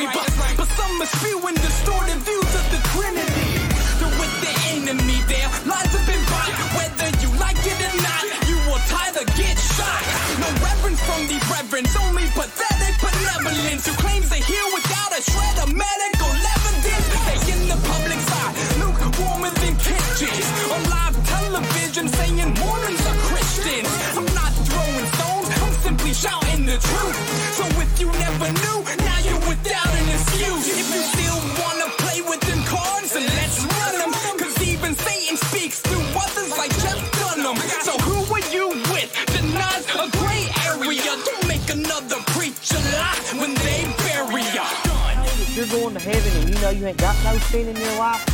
chemistry, ain't got no sin in your life.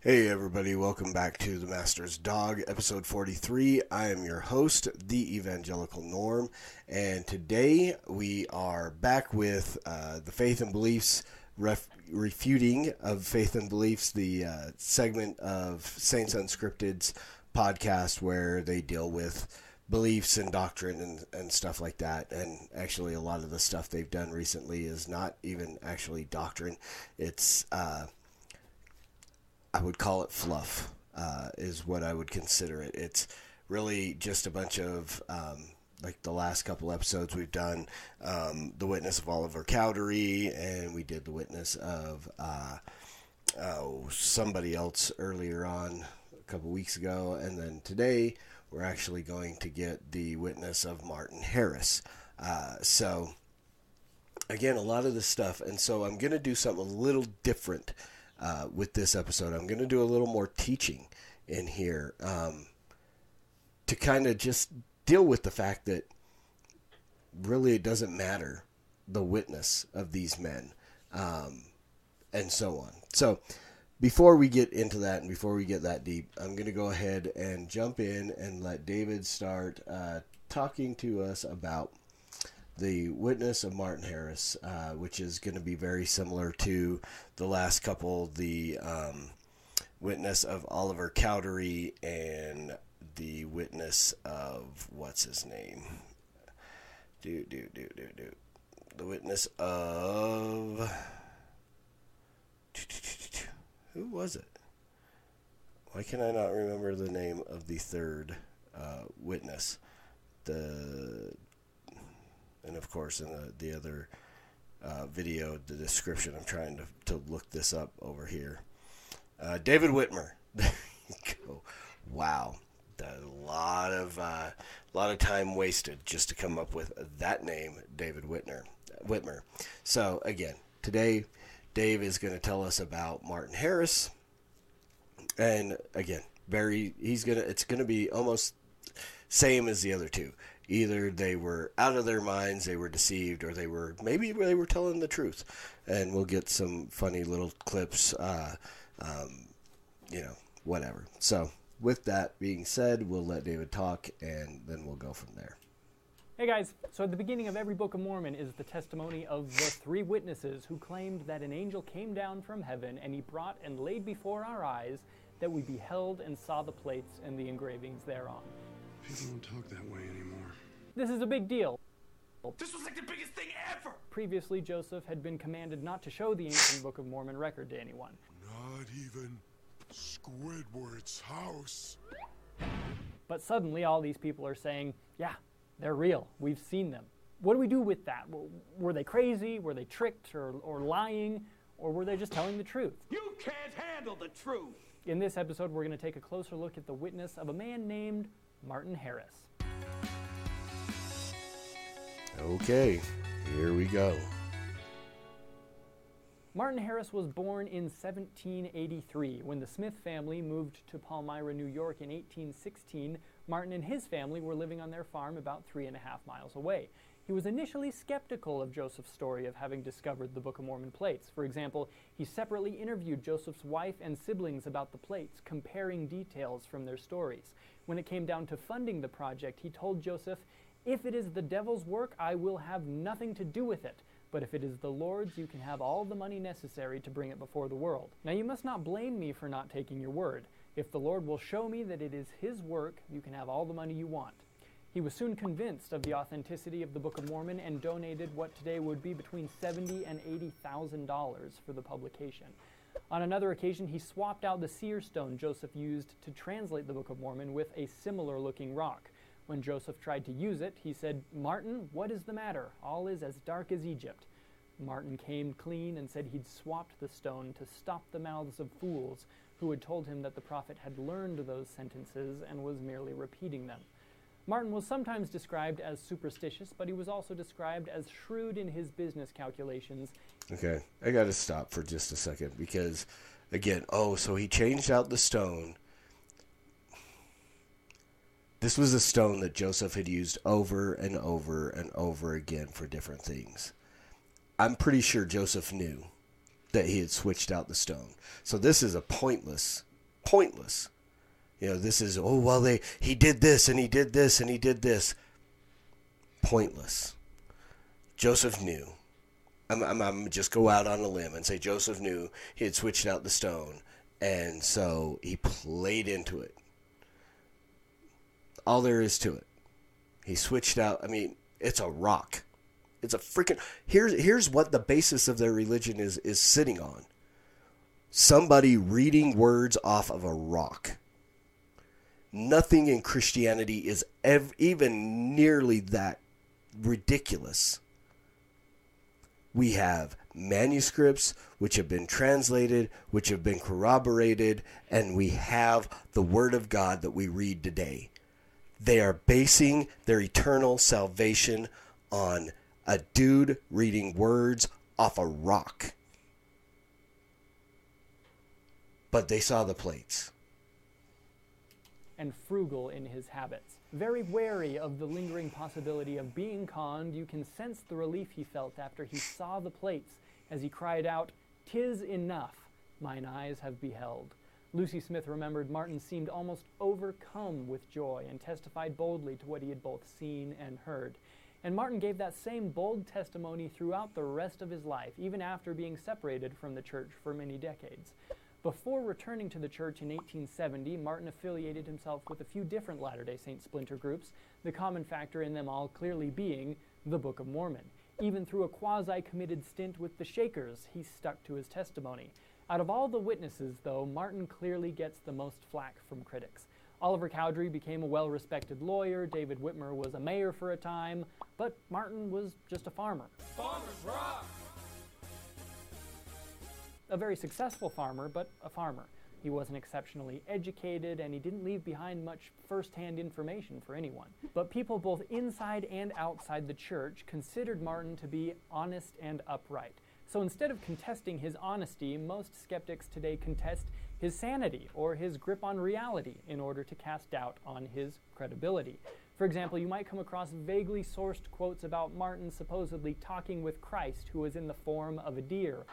Hey everybody, welcome back to The Master's Dog, episode 43. I am your host, The Evangelical Norm, and today we are back with uh, the Faith and Beliefs ref- refuting of Faith and Beliefs, the uh, segment of Saints Unscripted's podcast where they deal with beliefs and doctrine and, and stuff like that. And actually, a lot of the stuff they've done recently is not even actually doctrine, it's. Uh, I would call it fluff, uh, is what I would consider it. It's really just a bunch of, um, like the last couple episodes we've done, um, The Witness of Oliver Cowdery, and we did The Witness of uh, oh, somebody else earlier on a couple weeks ago. And then today we're actually going to get the witness of Martin Harris. Uh, so, again, a lot of this stuff. And so I'm going to do something a little different uh, with this episode. I'm going to do a little more teaching in here um, to kind of just deal with the fact that really it doesn't matter the witness of these men um, and so on. So before we get into that and before we get that deep, I'm going to go ahead and jump in and let David start uh, talking to us about the witness of Martin Harris, uh, which is going to be very similar to the last couple, the um, witness of Oliver Cowdery and the witness of what's his name? Do do do do do. The witness of who was it? Why can I not remember the name of the third uh, witness? The and of course in the, the other uh, video, the description, I'm trying to, to look this up over here. Uh, David Whitmer. Wow. A lot of uh, lot of time wasted just to come up with that name, David Whitmer. Whitmer. So again, today Dave is going to tell us about Martin Harris, and again, very he's gonna it's gonna be almost same as the other two. Either they were out of their minds, they were deceived, or they were maybe they were telling the truth. And we'll get some funny little clips, uh, um, you know, whatever. So, with that being said, we'll let David talk and then we'll go from there. Hey guys, so at the beginning of every Book of Mormon is the testimony of the three witnesses who claimed that an angel came down from heaven and he brought and laid before our eyes that we beheld and saw the plates and the engravings thereon. People don't talk that way anymore. This is a big deal. This was like the biggest thing ever! Previously, Joseph had been commanded not to show the ancient Book of Mormon record to anyone. Not even Squidward's house. But suddenly, all these people are saying, yeah, they're real. We've seen them. What do we do with that? Were they crazy? Were they tricked or, or lying? Or were they just telling the truth? You can't handle the truth! In this episode, we're going to take a closer look at the witness of a man named Martin Harris. Okay, here we go. Martin Harris was born in 1783. When the Smith family moved to Palmyra, New York in 1816, Martin and his family were living on their farm about three and a half miles away. He was initially skeptical of Joseph's story of having discovered the Book of Mormon plates. For example, he separately interviewed Joseph's wife and siblings about the plates, comparing details from their stories. When it came down to funding the project, he told Joseph, If it is the devil's work, I will have nothing to do with it. But if it is the Lord's, you can have all the money necessary to bring it before the world. Now you must not blame me for not taking your word. If the Lord will show me that it is His work, you can have all the money you want. He was soon convinced of the authenticity of the Book of Mormon and donated what today would be between seventy and eighty thousand dollars for the publication. On another occasion, he swapped out the seer stone Joseph used to translate the Book of Mormon with a similar looking rock. When Joseph tried to use it, he said, Martin, what is the matter? All is as dark as Egypt. Martin came clean and said he'd swapped the stone to stop the mouths of fools who had told him that the prophet had learned those sentences and was merely repeating them. Martin was sometimes described as superstitious, but he was also described as shrewd in his business calculations. Okay, I got to stop for just a second because, again, oh, so he changed out the stone. This was a stone that Joseph had used over and over and over again for different things. I'm pretty sure Joseph knew that he had switched out the stone. So this is a pointless, pointless. You know, this is oh well they he did this and he did this and he did this. Pointless. Joseph knew. I'm, I'm, I'm just go out on a limb and say Joseph knew he had switched out the stone, and so he played into it. All there is to it. He switched out. I mean, it's a rock. It's a freaking here's here's what the basis of their religion is is sitting on. Somebody reading words off of a rock. Nothing in Christianity is ev- even nearly that ridiculous. We have manuscripts which have been translated, which have been corroborated, and we have the Word of God that we read today. They are basing their eternal salvation on a dude reading words off a rock. But they saw the plates. And frugal in his habits. Very wary of the lingering possibility of being conned, you can sense the relief he felt after he saw the plates as he cried out, Tis enough, mine eyes have beheld. Lucy Smith remembered Martin seemed almost overcome with joy and testified boldly to what he had both seen and heard. And Martin gave that same bold testimony throughout the rest of his life, even after being separated from the church for many decades. Before returning to the church in 1870, Martin affiliated himself with a few different Latter day Saint splinter groups, the common factor in them all clearly being the Book of Mormon. Even through a quasi committed stint with the Shakers, he stuck to his testimony. Out of all the witnesses, though, Martin clearly gets the most flack from critics. Oliver Cowdery became a well respected lawyer, David Whitmer was a mayor for a time, but Martin was just a farmer. Farmers rock! A very successful farmer, but a farmer. He wasn't exceptionally educated, and he didn't leave behind much first hand information for anyone. But people both inside and outside the church considered Martin to be honest and upright. So instead of contesting his honesty, most skeptics today contest his sanity or his grip on reality in order to cast doubt on his credibility. For example, you might come across vaguely sourced quotes about Martin supposedly talking with Christ, who was in the form of a deer.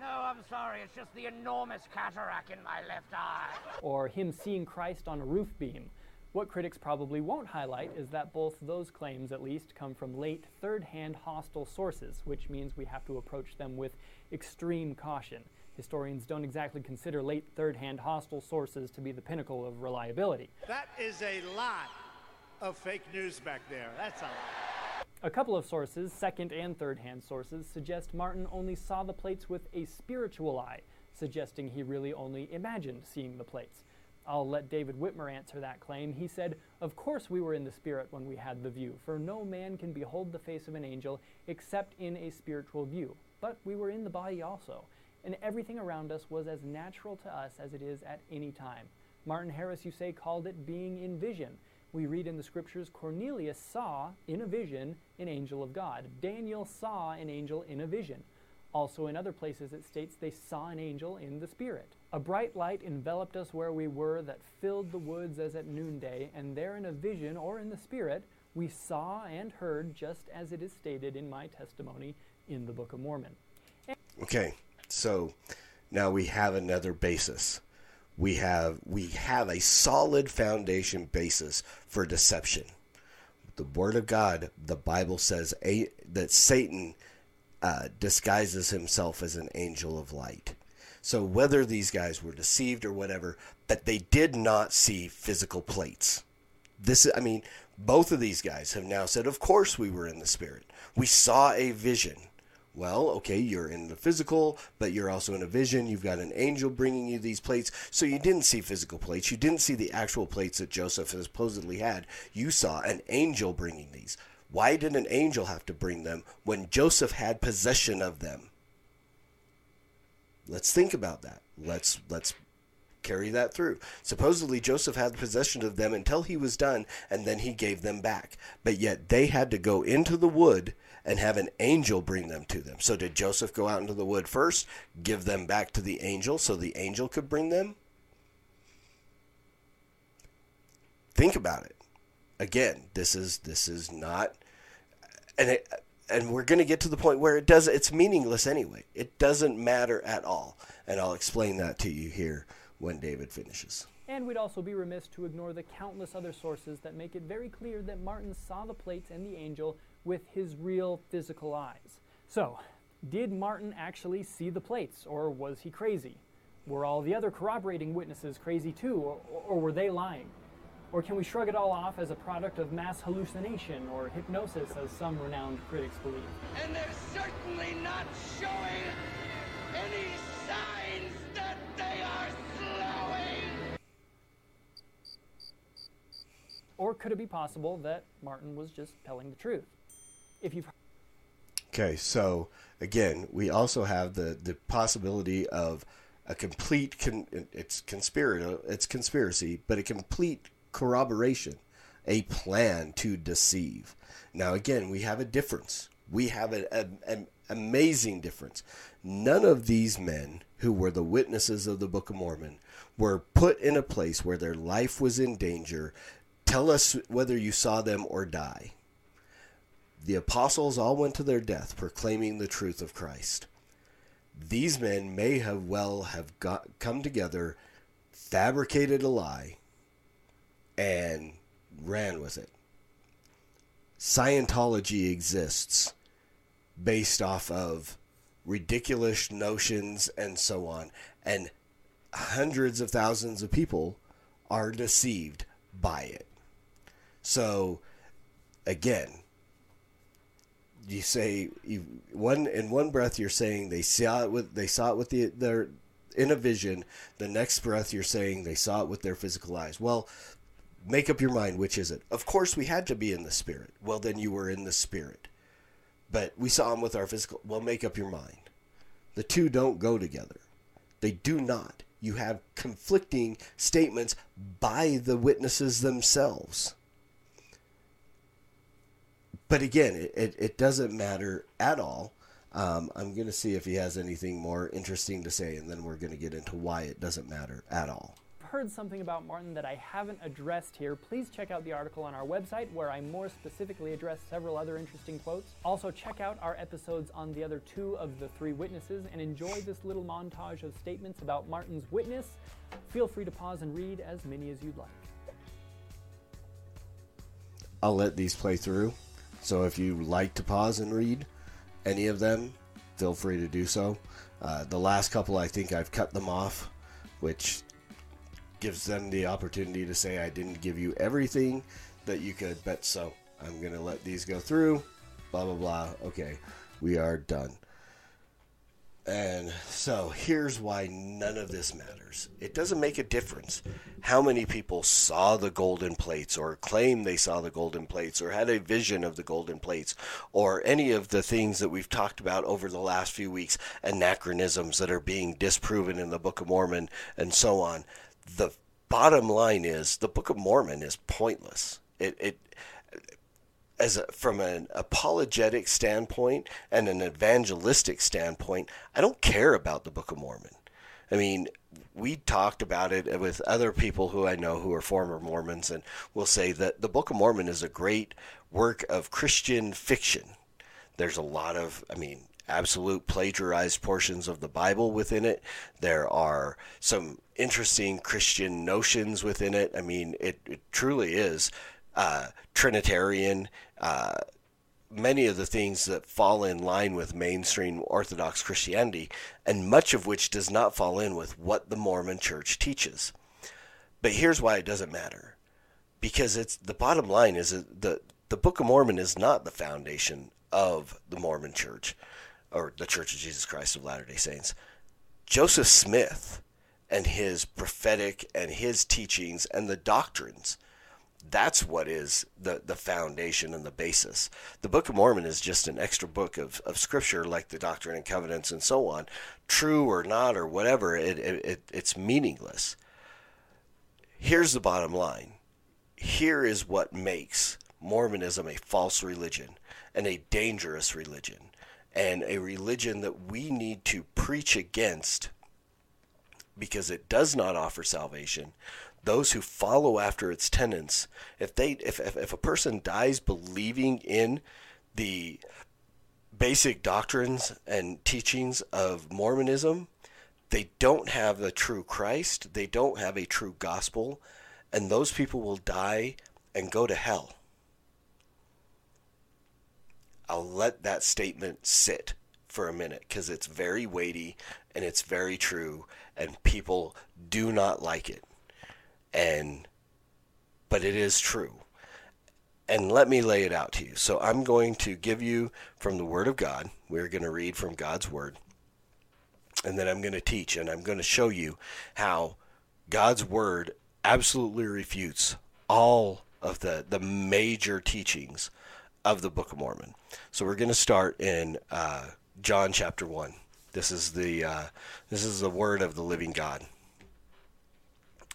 No, I'm sorry. It's just the enormous cataract in my left eye. or him seeing Christ on a roof beam. What critics probably won't highlight is that both those claims, at least, come from late third hand hostile sources, which means we have to approach them with extreme caution. Historians don't exactly consider late third hand hostile sources to be the pinnacle of reliability. That is a lot of fake news back there. That's a lot. A couple of sources, second and third hand sources, suggest Martin only saw the plates with a spiritual eye, suggesting he really only imagined seeing the plates. I'll let David Whitmer answer that claim. He said, Of course we were in the spirit when we had the view, for no man can behold the face of an angel except in a spiritual view. But we were in the body also, and everything around us was as natural to us as it is at any time. Martin Harris, you say, called it being in vision. We read in the scriptures Cornelius saw in a vision an angel of God. Daniel saw an angel in a vision. Also, in other places, it states they saw an angel in the Spirit. A bright light enveloped us where we were that filled the woods as at noonday, and there in a vision or in the Spirit we saw and heard just as it is stated in my testimony in the Book of Mormon. Okay, so now we have another basis. We have we have a solid foundation basis for deception. The Word of God, the Bible says a, that Satan uh, disguises himself as an angel of light. So whether these guys were deceived or whatever, but they did not see physical plates. This, I mean, both of these guys have now said, of course we were in the spirit. We saw a vision. Well, okay, you're in the physical, but you're also in a vision. You've got an angel bringing you these plates. So you didn't see physical plates. You didn't see the actual plates that Joseph supposedly had. You saw an angel bringing these. Why did an angel have to bring them when Joseph had possession of them? Let's think about that. Let's let's carry that through. Supposedly Joseph had possession of them until he was done and then he gave them back. But yet they had to go into the wood and have an angel bring them to them. So did Joseph go out into the wood first, give them back to the angel so the angel could bring them? Think about it. Again, this is this is not and it, and we're going to get to the point where it does it's meaningless anyway. It doesn't matter at all. And I'll explain that to you here when David finishes. And we'd also be remiss to ignore the countless other sources that make it very clear that Martin saw the plates and the angel with his real physical eyes. So, did Martin actually see the plates, or was he crazy? Were all the other corroborating witnesses crazy too, or, or were they lying? Or can we shrug it all off as a product of mass hallucination or hypnosis, as some renowned critics believe? And they're certainly not showing any signs that they are slowing. Or could it be possible that Martin was just telling the truth? If you've Okay, so again, we also have the the possibility of a complete con- it's conspiracy it's conspiracy, but a complete corroboration, a plan to deceive. Now again, we have a difference. We have an amazing difference. None of these men who were the witnesses of the Book of Mormon were put in a place where their life was in danger. Tell us whether you saw them or die. The apostles all went to their death proclaiming the truth of Christ. These men may have well have got come together, fabricated a lie, and ran with it. Scientology exists based off of ridiculous notions and so on, and hundreds of thousands of people are deceived by it. So, again, you say you, one in one breath you're saying they saw it with they saw it with the their in a vision. The next breath you're saying they saw it with their physical eyes. Well, make up your mind which is it. Of course, we had to be in the spirit. Well, then you were in the spirit. But we saw them with our physical. Well, make up your mind. The two don't go together. They do not. You have conflicting statements by the witnesses themselves. But again, it, it, it doesn't matter at all. Um, I'm going to see if he has anything more interesting to say, and then we're going to get into why it doesn't matter at all. heard something about Martin that I haven't addressed here, please check out the article on our website where I more specifically address several other interesting quotes. Also, check out our episodes on the other two of the three witnesses and enjoy this little montage of statements about Martin's witness. Feel free to pause and read as many as you'd like. I'll let these play through. So if you like to pause and read any of them, feel free to do so. Uh, the last couple, I think I've cut them off, which gives them the opportunity to say I didn't give you everything that you could. But so I'm going to let these go through. Blah, blah, blah. Okay, we are done. And so here's why none of this matters. It doesn't make a difference how many people saw the golden plates or claim they saw the golden plates or had a vision of the golden plates or any of the things that we've talked about over the last few weeks, anachronisms that are being disproven in the Book of Mormon and so on. The bottom line is the Book of Mormon is pointless. It, it as a, from an apologetic standpoint and an evangelistic standpoint, I don't care about the Book of Mormon. I mean, we talked about it with other people who I know who are former Mormons, and we'll say that the Book of Mormon is a great work of Christian fiction. There's a lot of, I mean, absolute plagiarized portions of the Bible within it. There are some interesting Christian notions within it. I mean, it, it truly is uh, Trinitarian, uh, many of the things that fall in line with mainstream Orthodox Christianity, and much of which does not fall in with what the Mormon Church teaches. But here's why it doesn't matter, because it's the bottom line is that the the Book of Mormon is not the foundation of the Mormon Church or the Church of Jesus Christ of Latter Day Saints. Joseph Smith and his prophetic and his teachings and the doctrines that's what is the, the foundation and the basis. The Book of Mormon is just an extra book of, of scripture, like the Doctrine and Covenants and so on. True or not, or whatever, it, it, it, it's meaningless. Here's the bottom line here is what makes Mormonism a false religion and a dangerous religion, and a religion that we need to preach against because it does not offer salvation those who follow after its tenets, if they if, if, if a person dies believing in the basic doctrines and teachings of Mormonism, they don't have the true Christ, they don't have a true gospel, and those people will die and go to hell. I'll let that statement sit for a minute because it's very weighty and it's very true, and people do not like it and but it is true. And let me lay it out to you. So I'm going to give you from the Word of God. We're going to read from God's Word. And then I'm going to teach and I'm going to show you how God's Word absolutely refutes all of the, the major teachings of the Book of Mormon. So we're going to start in uh, John chapter 1. This is the uh, this is the word of the living God.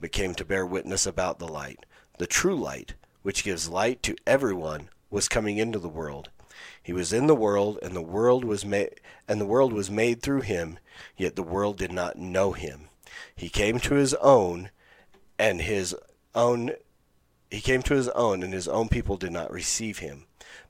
but came to bear witness about the light. The true light, which gives light to everyone, was coming into the world. He was in the world, and the world was made, and the world was made through him. Yet the world did not know him. He came to his own, and his own. He came to his own, and his own people did not receive him.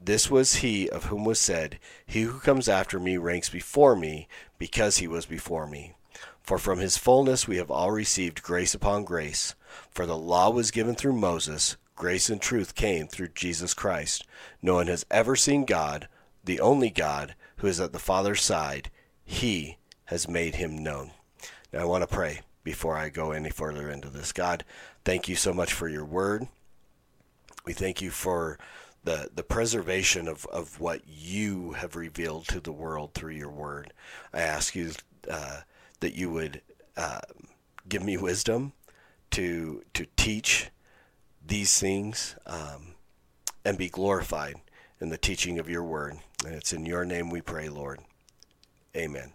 this was he of whom was said, He who comes after me ranks before me, because he was before me. For from his fullness we have all received grace upon grace. For the law was given through Moses, Grace and truth came through Jesus Christ. No one has ever seen God, the only God who is at the Father's side. He has made him known. Now I want to pray before I go any further into this. God, thank you so much for your word. We thank you for the, the preservation of, of what you have revealed to the world through your word. I ask you uh, that you would uh, give me wisdom to to teach these things um, and be glorified in the teaching of your word. And it's in your name we pray, Lord. Amen.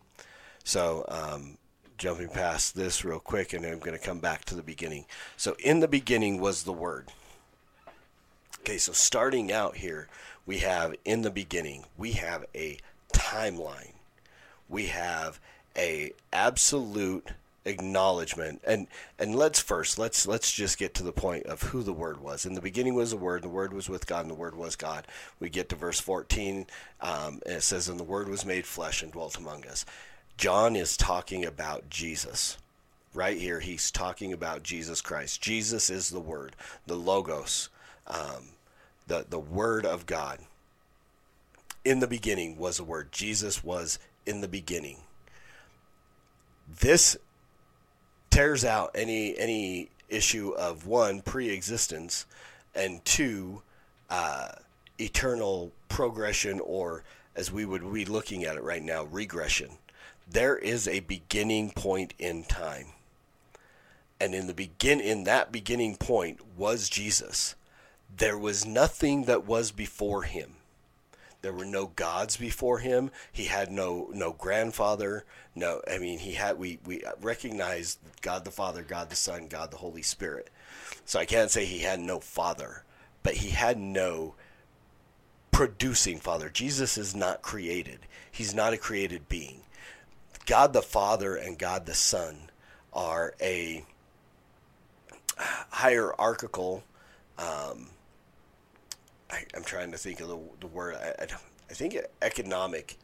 So, um, jumping past this real quick, and I'm going to come back to the beginning. So, in the beginning was the Word. Okay, so starting out here, we have in the beginning, we have a timeline. We have a absolute acknowledgement. And and let's first let's let's just get to the point of who the word was. In the beginning was the word the word was with god and the word was god. We get to verse 14 um, and it says and the word was made flesh and dwelt among us. John is talking about jesus. Right here he's talking about jesus christ. Jesus is the word the logos um, the the word of god in the beginning was the word. Jesus was in the beginning. This tears out any any issue of one pre-existence and two uh, eternal progression or as we would be looking at it right now regression. There is a beginning point in time. And in the begin in that beginning point was jesus there was nothing that was before him there were no gods before him. He had no no grandfather. No, I mean he had we we recognize God the Father, God the Son, God the Holy Spirit. So I can't say he had no father, but he had no producing father. Jesus is not created. He's not a created being. God the Father and God the Son are a hierarchical um, I, am trying to think of the, the word. I, I, I, think economic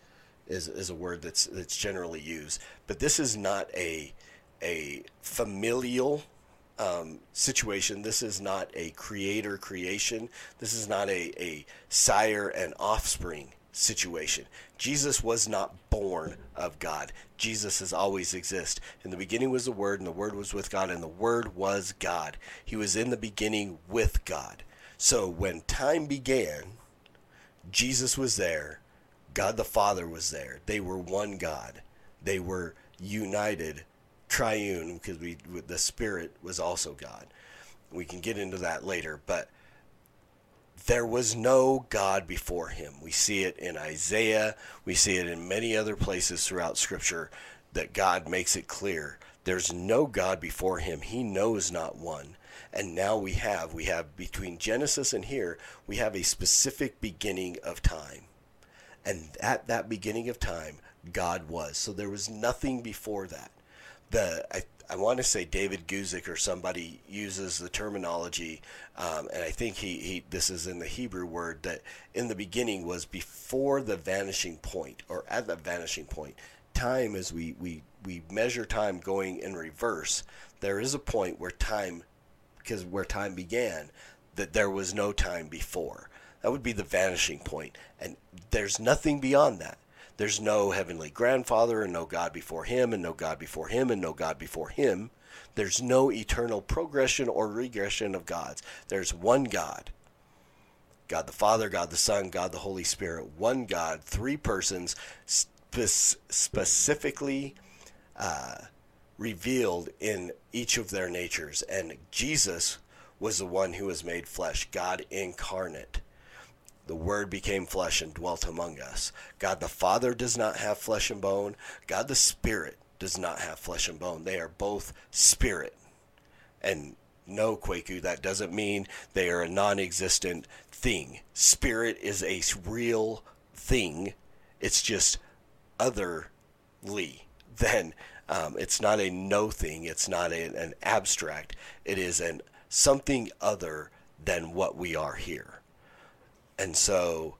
is, is a word that's that's generally used, but this is not a a familial um, situation. This is not a creator creation. This is not a, a sire and offspring situation. Jesus was not born of God. Jesus has always existed. In the beginning was the Word, and the Word was with God, and the Word was God. He was in the beginning with God. So when time began, Jesus was there, God the Father was there. They were one God. They were united, triune, because we the Spirit was also God. We can get into that later, but there was no God before him. We see it in Isaiah, we see it in many other places throughout Scripture that God makes it clear there's no God before him. He knows not one and now we have we have between genesis and here we have a specific beginning of time. And at that beginning of time god was. So there was nothing before that. The i, I want to say david guzik or somebody uses the terminology um, and i think he, he this is in the hebrew word that in the beginning was before the vanishing point or at the vanishing point. Time as we we we measure time going in reverse. There is a point where time because where time began, that there was no time before. That would be the vanishing point. And there's nothing beyond that. There's no heavenly grandfather and no God before him and no God before him and no God before him. There's no eternal progression or regression of gods. There's one God. God the Father, God the Son, God the Holy Spirit. One God, three persons, spe- specifically uh, revealed in each of their natures. And Jesus was the one who was made flesh, God incarnate. The Word became flesh and dwelt among us. God the Father does not have flesh and bone. God the Spirit does not have flesh and bone. They are both spirit. And no, Kwaku, that doesn't mean they are a non existent thing. Spirit is a real thing, it's just otherly than um, it's not a no thing. It's not a, an abstract. It is an something other than what we are here. And so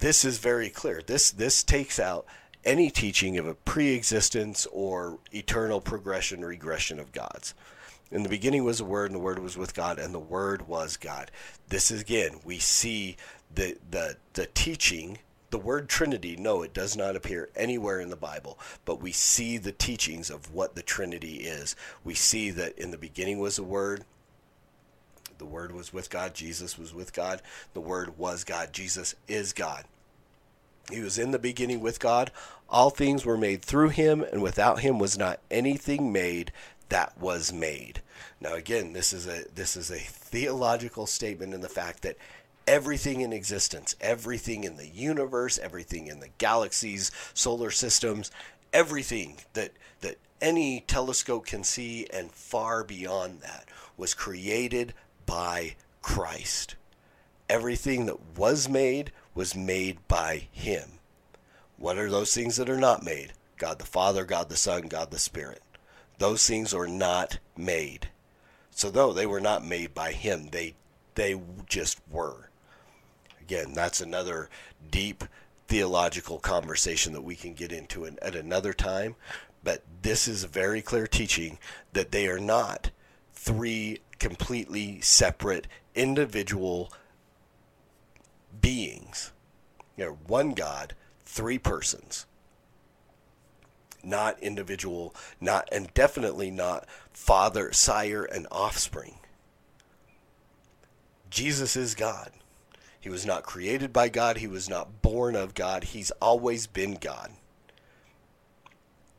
this is very clear. This this takes out any teaching of a pre-existence or eternal progression regression of gods. In the beginning was the Word, and the Word was with God, and the Word was God. This is again, we see the the the teaching. The word Trinity, no, it does not appear anywhere in the Bible, but we see the teachings of what the Trinity is. We see that in the beginning was the Word, the Word was with God, Jesus was with God, the Word was God, Jesus is God. He was in the beginning with God. All things were made through him, and without him was not anything made that was made. Now again, this is a this is a theological statement in the fact that everything in existence, everything in the universe, everything in the galaxies, solar systems, everything that that any telescope can see and far beyond that was created by Christ. Everything that was made was made by him. What are those things that are not made? God the Father, God the Son, God the Spirit. Those things are not made. So though they were not made by him, they they just were. Again, that's another deep theological conversation that we can get into in, at another time, but this is very clear teaching that they are not three completely separate individual beings. You know, one God, three persons. Not individual, not and definitely not father, sire, and offspring. Jesus is God. He was not created by God, he was not born of God, he's always been God.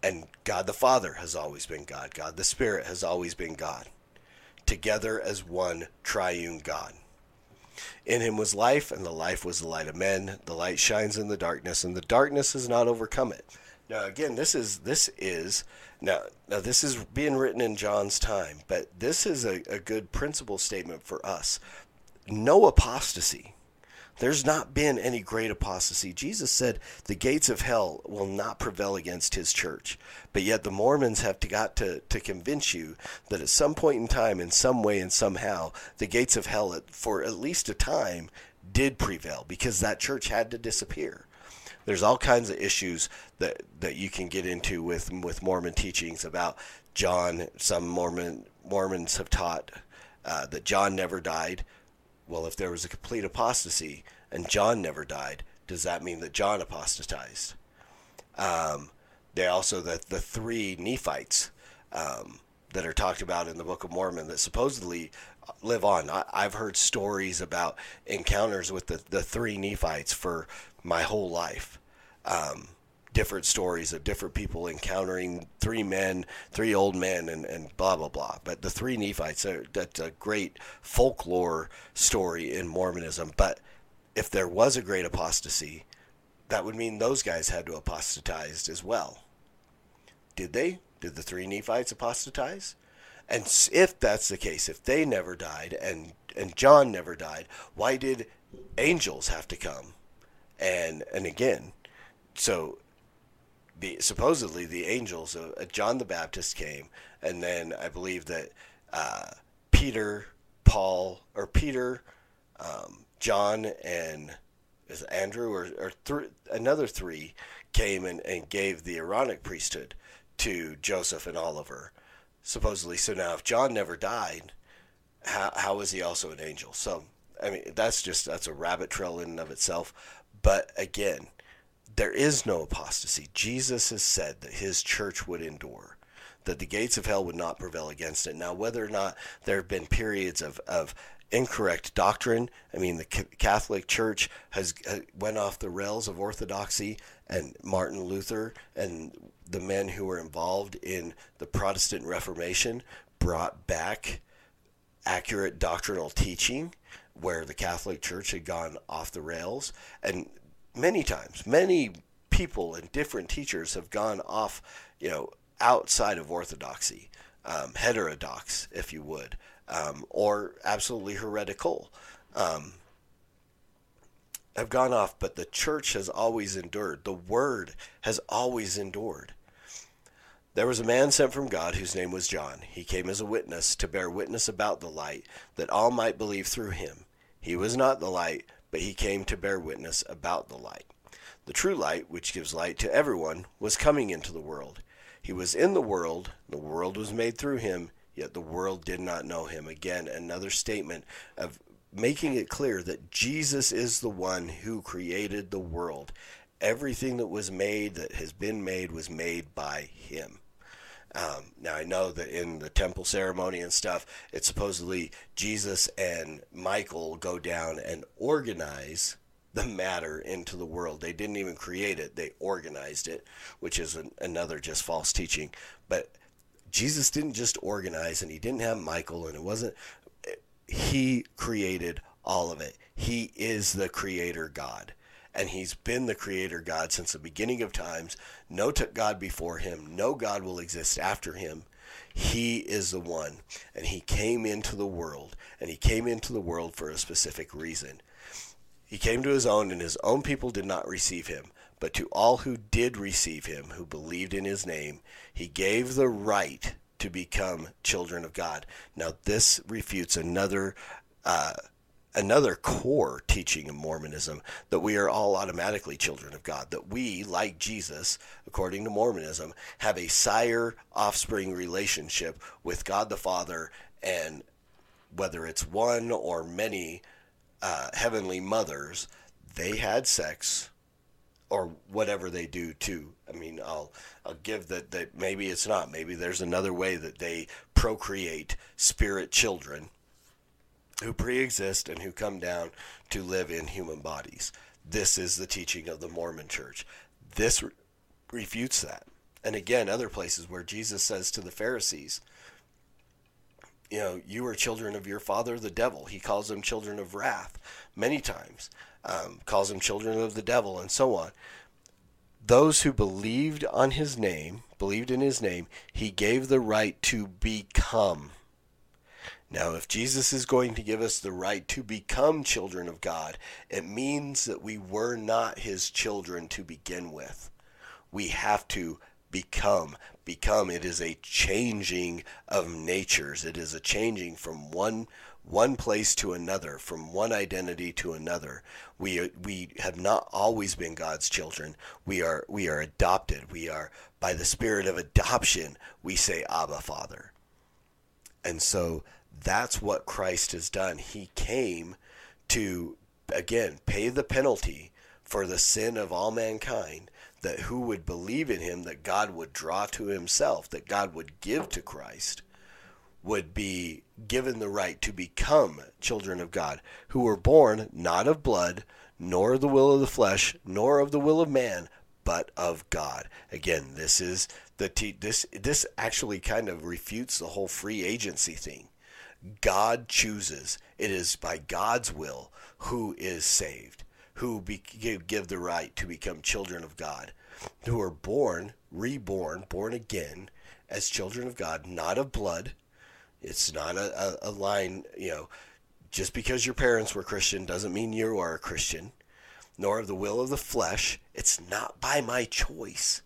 And God the Father has always been God. God the Spirit has always been God. Together as one triune God. In him was life, and the life was the light of men. The light shines in the darkness, and the darkness has not overcome it. Now, again, this is this is now now this is being written in John's time, but this is a, a good principle statement for us. No apostasy. There's not been any great apostasy. Jesus said the gates of hell will not prevail against his church. But yet the Mormons have to, got to, to convince you that at some point in time, in some way and somehow, the gates of hell, for at least a time, did prevail because that church had to disappear. There's all kinds of issues that, that you can get into with with Mormon teachings about John. Some Mormon Mormons have taught uh, that John never died well, if there was a complete apostasy and John never died, does that mean that John apostatized? Um, they also the the three Nephites um, that are talked about in the Book of Mormon that supposedly live on. I, have heard stories about encounters with the, the three Nephites for my whole life. Um, different stories of different people encountering three men, three old men, and, and blah, blah, blah. But the three Nephites, are, that's a great folklore story in Mormonism. But if there was a great apostasy, that would mean those guys had to apostatize as well. Did they? Did the three Nephites apostatize? And if that's the case, if they never died and and John never died, why did angels have to come? And and again, so the supposedly the angels uh, John the Baptist came, and then I believe that uh, Peter, Paul, or Peter, um, John, and is Andrew or, or th- another three came and, and gave the Aaronic priesthood to Joseph and Oliver, supposedly. So now, if John never died, how how is he also an angel? So I mean, that's just that's a rabbit trail in and of itself. But again, there is no apostasy. Jesus has said that his church would endure, that the gates of hell would not prevail against it. Now, whether or not there have been periods of, of incorrect doctrine, I mean, the Catholic Church has uh, went off the rails of orthodoxy, and Martin Luther and the men who were involved in the Protestant Reformation brought back accurate doctrinal teaching where the Catholic Church had gone off the rails. And many times, many people and different teachers have gone off, you know, outside of orthodoxy, um, heterodox, if you would, um, or absolutely heretical. Um, have gone off, but the church has always endured. The word has always endured. There was a man sent from God whose name was John. He came as a witness to bear witness about the light, that all might believe through him. He was not the light, but he came to bear witness about the light. The true light, which gives light to everyone, was coming into the world. He was in the world, the world was made through him, yet the world did not know him. Again, another statement of making it clear that Jesus is the one who created the world. Everything that was made, that has been made, was made by him. Um, now I know that in the temple ceremony and stuff, it's supposedly Jesus and Michael go down and organize the matter into the world. They didn't even create it; they organized it, which is an, another just false teaching. But Jesus didn't just organize, and he didn't have Michael, and it wasn't. He created all of it. He is the creator God and he's been the creator God since the beginning of times. No God before him, no God will exist after him. He is the one, and he came into the world, and he came into the world for a specific reason. He came to his own, and his own people did not receive him. But to all who did receive him, who believed in his name, he gave the right to become children of God. Now, this refutes another uh, another core teaching of Mormonism that we are all automatically children of God, that we, like Jesus, according to Mormonism, have a sire offspring relationship with God the Father, and whether it's one or many uh, heavenly mothers, they had sex or whatever they do too. I mean, I'll I'll give that that maybe it's not. Maybe there's another way that they procreate spirit children who pre-exist and who come down to live in human bodies. This is the teaching of the Mormon Church. This re- refutes that. And again, other places where Jesus says to the Pharisees, you know, you are children of your father, the devil. He calls them children of wrath many times, um, calls them children of the devil, and so on. Those who believed on his name, believed in his name, he gave the right to become now, if Jesus is going to give us the right to become children of God, it means that we were not his children to begin with. We have to become. Become. It is a changing of natures. It is a changing from one one place to another, from one identity to another. We we have not always been God's children. We are we are adopted. We are by the spirit of adoption. We say Abba, Father. And so that's what Christ has done. He came to, again, pay the penalty for the sin of all mankind, that who would believe in him, that God would draw to himself, that God would give to Christ, would be given the right to become children of God, who were born not of blood, nor of the will of the flesh, nor of the will of man, but of God. Again, this is the te- this this actually kind of refutes the whole free agency thing. God chooses. It is by God's will who is saved, who be, give the right to become children of God, who are born, reborn, born again as children of God, not of blood. It's not a, a, a line, you know, just because your parents were Christian doesn't mean you are a Christian, nor of the will of the flesh. It's not by my choice,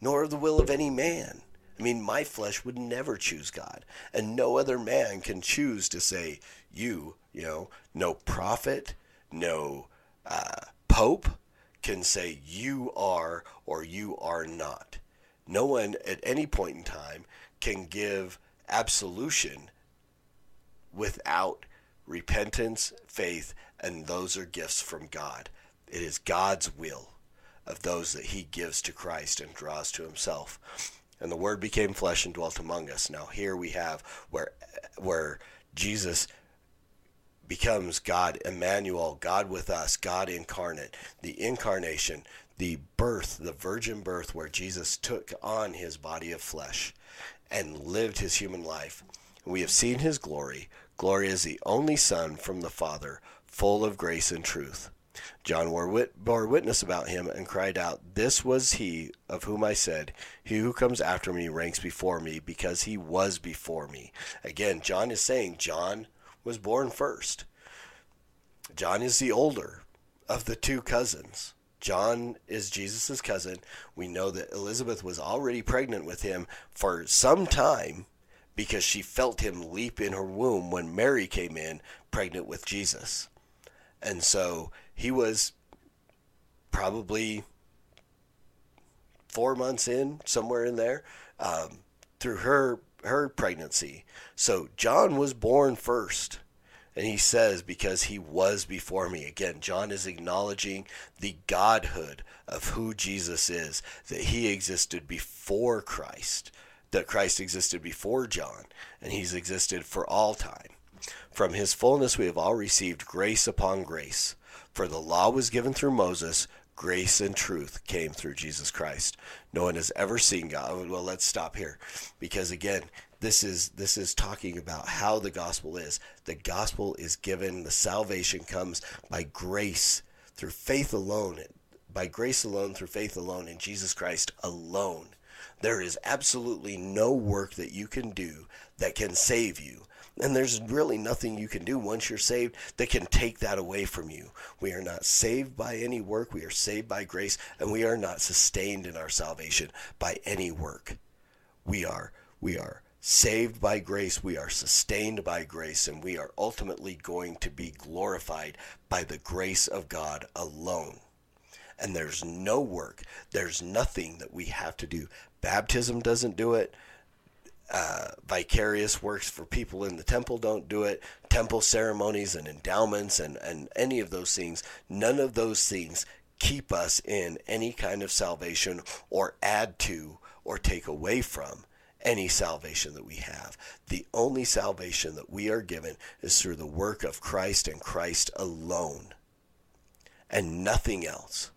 nor of the will of any man. I mean, my flesh would never choose God, and no other man can choose to say, you, you know, no prophet, no uh, pope can say you are or you are not. No one at any point in time can give absolution without repentance, faith, and those are gifts from God. It is God's will of those that He gives to Christ and draws to Himself and the Word became flesh and dwelt among us. Now here we have where where Jesus becomes God Emmanuel, God with us, God incarnate, the incarnation, the birth, the virgin birth, where Jesus took on his body of flesh and lived his human life. We have seen his glory. Glory is the only Son from the Father, full of grace and truth. John bore witness about him and cried out, This was he of whom I said, He who comes after me ranks before me, because he was before me. Again, John is saying John was born first. John is the older of the two cousins. John is Jesus' cousin. We know that Elizabeth was already pregnant with him for some time because she felt him leap in her womb when Mary came in pregnant with Jesus. And so he was probably four months in, somewhere in there, um, through her her pregnancy. So John was born first. And he says, because he was before me. Again, John is acknowledging the godhood of who Jesus is, that he existed before Christ, that Christ existed before John, and he's existed for all time. From his fullness we have all received grace upon grace. For the law was given through Moses, grace and truth came through Jesus Christ. No one has ever seen God. Oh, well, let's stop here. Because again, this is this is talking about how the gospel is. The gospel is given, the salvation comes by grace through faith alone, by grace alone through faith alone in Jesus Christ alone. There is absolutely no work that you can do that can save you. And there's really nothing you can do once you're saved that can take that away from you. We are not saved by any work. We are saved by grace, and we are not sustained in our salvation by any work. We are, we are saved by grace, we are sustained by grace, and we are ultimately going to be glorified by the grace of God alone. And there's no work, there's nothing that we have to do. Baptism doesn't do it. Uh, vicarious works for people in the temple don't do it. Temple ceremonies and endowments and, and any of those things, none of those things keep us in any kind of salvation or add to or take away from any salvation that we have. The only salvation that we are given is through the work of Christ and Christ alone, and nothing else.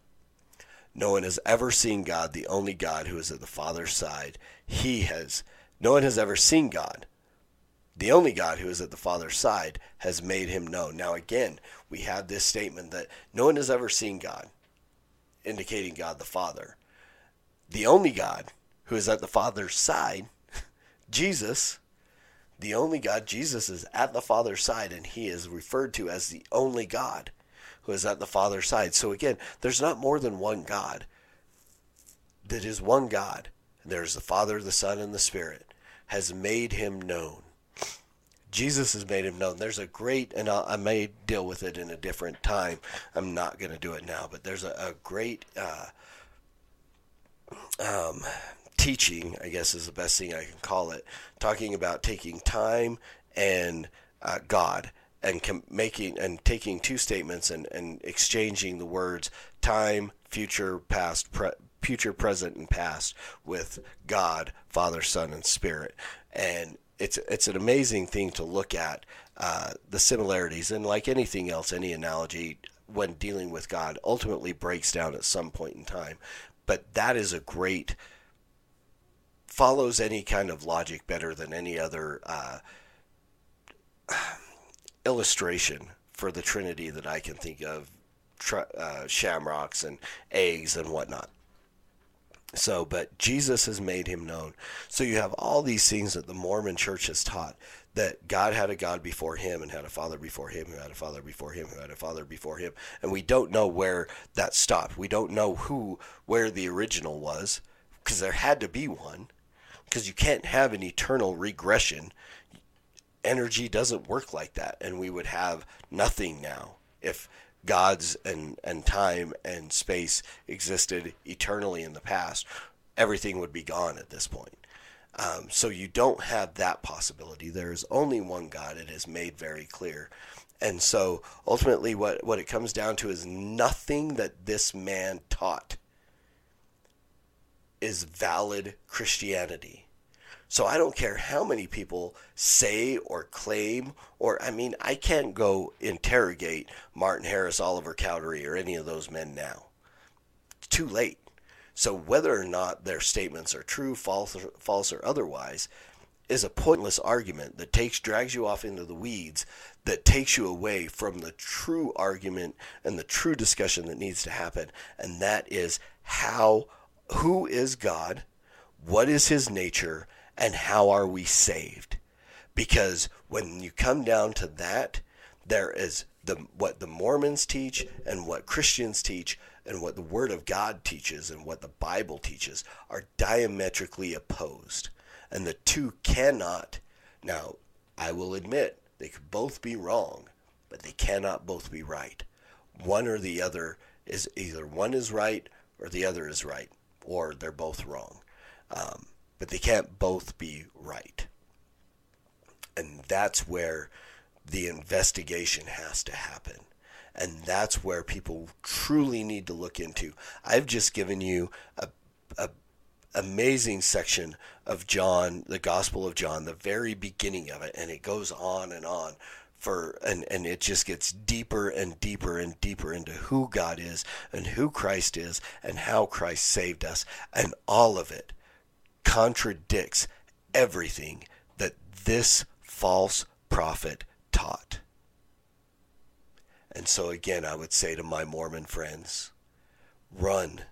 No one has ever seen God, the only God who is at the Father's side. He has, no one has ever seen God. The only God who is at the Father's side has made him known. Now, again, we have this statement that no one has ever seen God, indicating God the Father. The only God who is at the Father's side Jesus, the only God, Jesus is at the Father's side, and he is referred to as the only God who is at the Father's side. So again, there's not more than one God. That is one God. There's the Father, the Son, and the Spirit, has made him known. Jesus has made him known. There's a great, and i may deal with it in a different time. I'm not going to do it now, but there's a, a great uh, um, teaching, I guess is the best thing I can call it, talking about taking time and uh, God and making and taking two statements and, and exchanging the words time, future, past, pre- future, present, and past with God, Father, Son, and Spirit. And it's it's an amazing thing to look at uh, the similarities and like anything else, any analogy when dealing with God ultimately breaks down at some point in time. But that is a great follows any kind of logic better than any other uh, illustration for the Trinity that I can think of uh, shamrocks and eggs and whatnot. So, but Jesus has made him known. So you have all these things that the Mormon church has taught that God had a God before him and had a father before him who had a father before him who had a father before him. And we don't know where that stopped. We don't know who, where the original was because there had to be one because you can't have an eternal regression. Energy doesn't work like that, and we would have nothing now if gods and, and time and space existed eternally in the past. Everything would be gone at this point. Um, so you don't have that possibility. There is only one God. It is made very clear. And so ultimately, what, what it comes down to is nothing that this man taught is valid Christianity. So I don't care how many people say or claim, or I mean, I can't go interrogate Martin Harris, Oliver Cowdery, or any of those men now. It's too late. So whether or not their statements are true, false, or, false, or otherwise, is a pointless argument that takes drags you off into the weeds, that takes you away from the true argument and the true discussion that needs to happen, and that is how who is God, what is his nature, and how are we saved? Because when you come down to that, there is the what the Mormons teach and what Christians teach and what the Word of God teaches and what the Bible teaches are diametrically opposed. And the two cannot now I will admit they could both be wrong, but they cannot both be right. One or the other is either one is right or the other is right or they're both wrong. Um, but they can't both be right. And that's where the investigation has to happen. And that's where people truly need to look into. I've just given you a, a amazing section of John, the Gospel of John, the very beginning of it, and it goes on and on for and and it just gets deeper and deeper and deeper into who God is and who Christ is and how Christ saved us and all of it contradicts everything that this false prophet taught. And so again I would say to my Mormon friends, run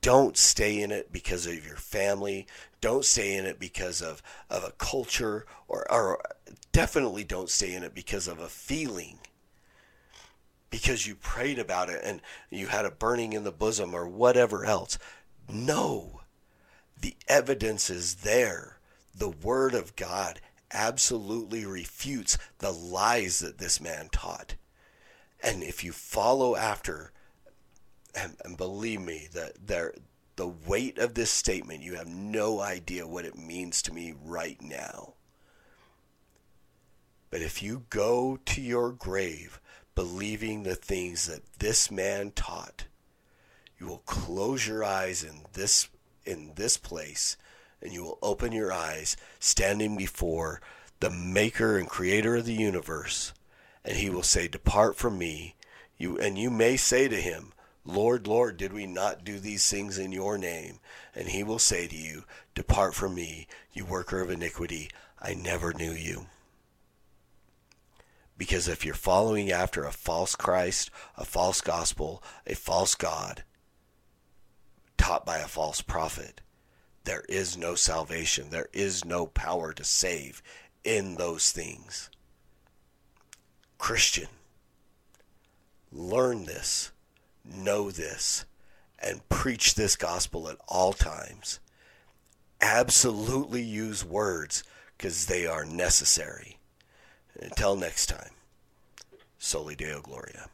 don't stay in it because of your family. Don't stay in it because of, of a culture, or, or definitely don't stay in it because of a feeling. Because you prayed about it and you had a burning in the bosom or whatever else. No. The evidence is there. The Word of God absolutely refutes the lies that this man taught. And if you follow after and, and believe me, that there, the weight of this statement, you have no idea what it means to me right now. But if you go to your grave believing the things that this man taught, you will close your eyes in this in this place and you will open your eyes standing before the maker and creator of the universe and he will say depart from me you and you may say to him Lord, Lord, did we not do these things in your name? And he will say to you, Depart from me, you worker of iniquity. I never knew you. Because if you're following after a false Christ, a false gospel, a false God, taught by a false prophet, there is no salvation. There is no power to save in those things. Christian, learn this know this and preach this gospel at all times. Absolutely use words because they are necessary. Until next time, Soli Deo Gloria.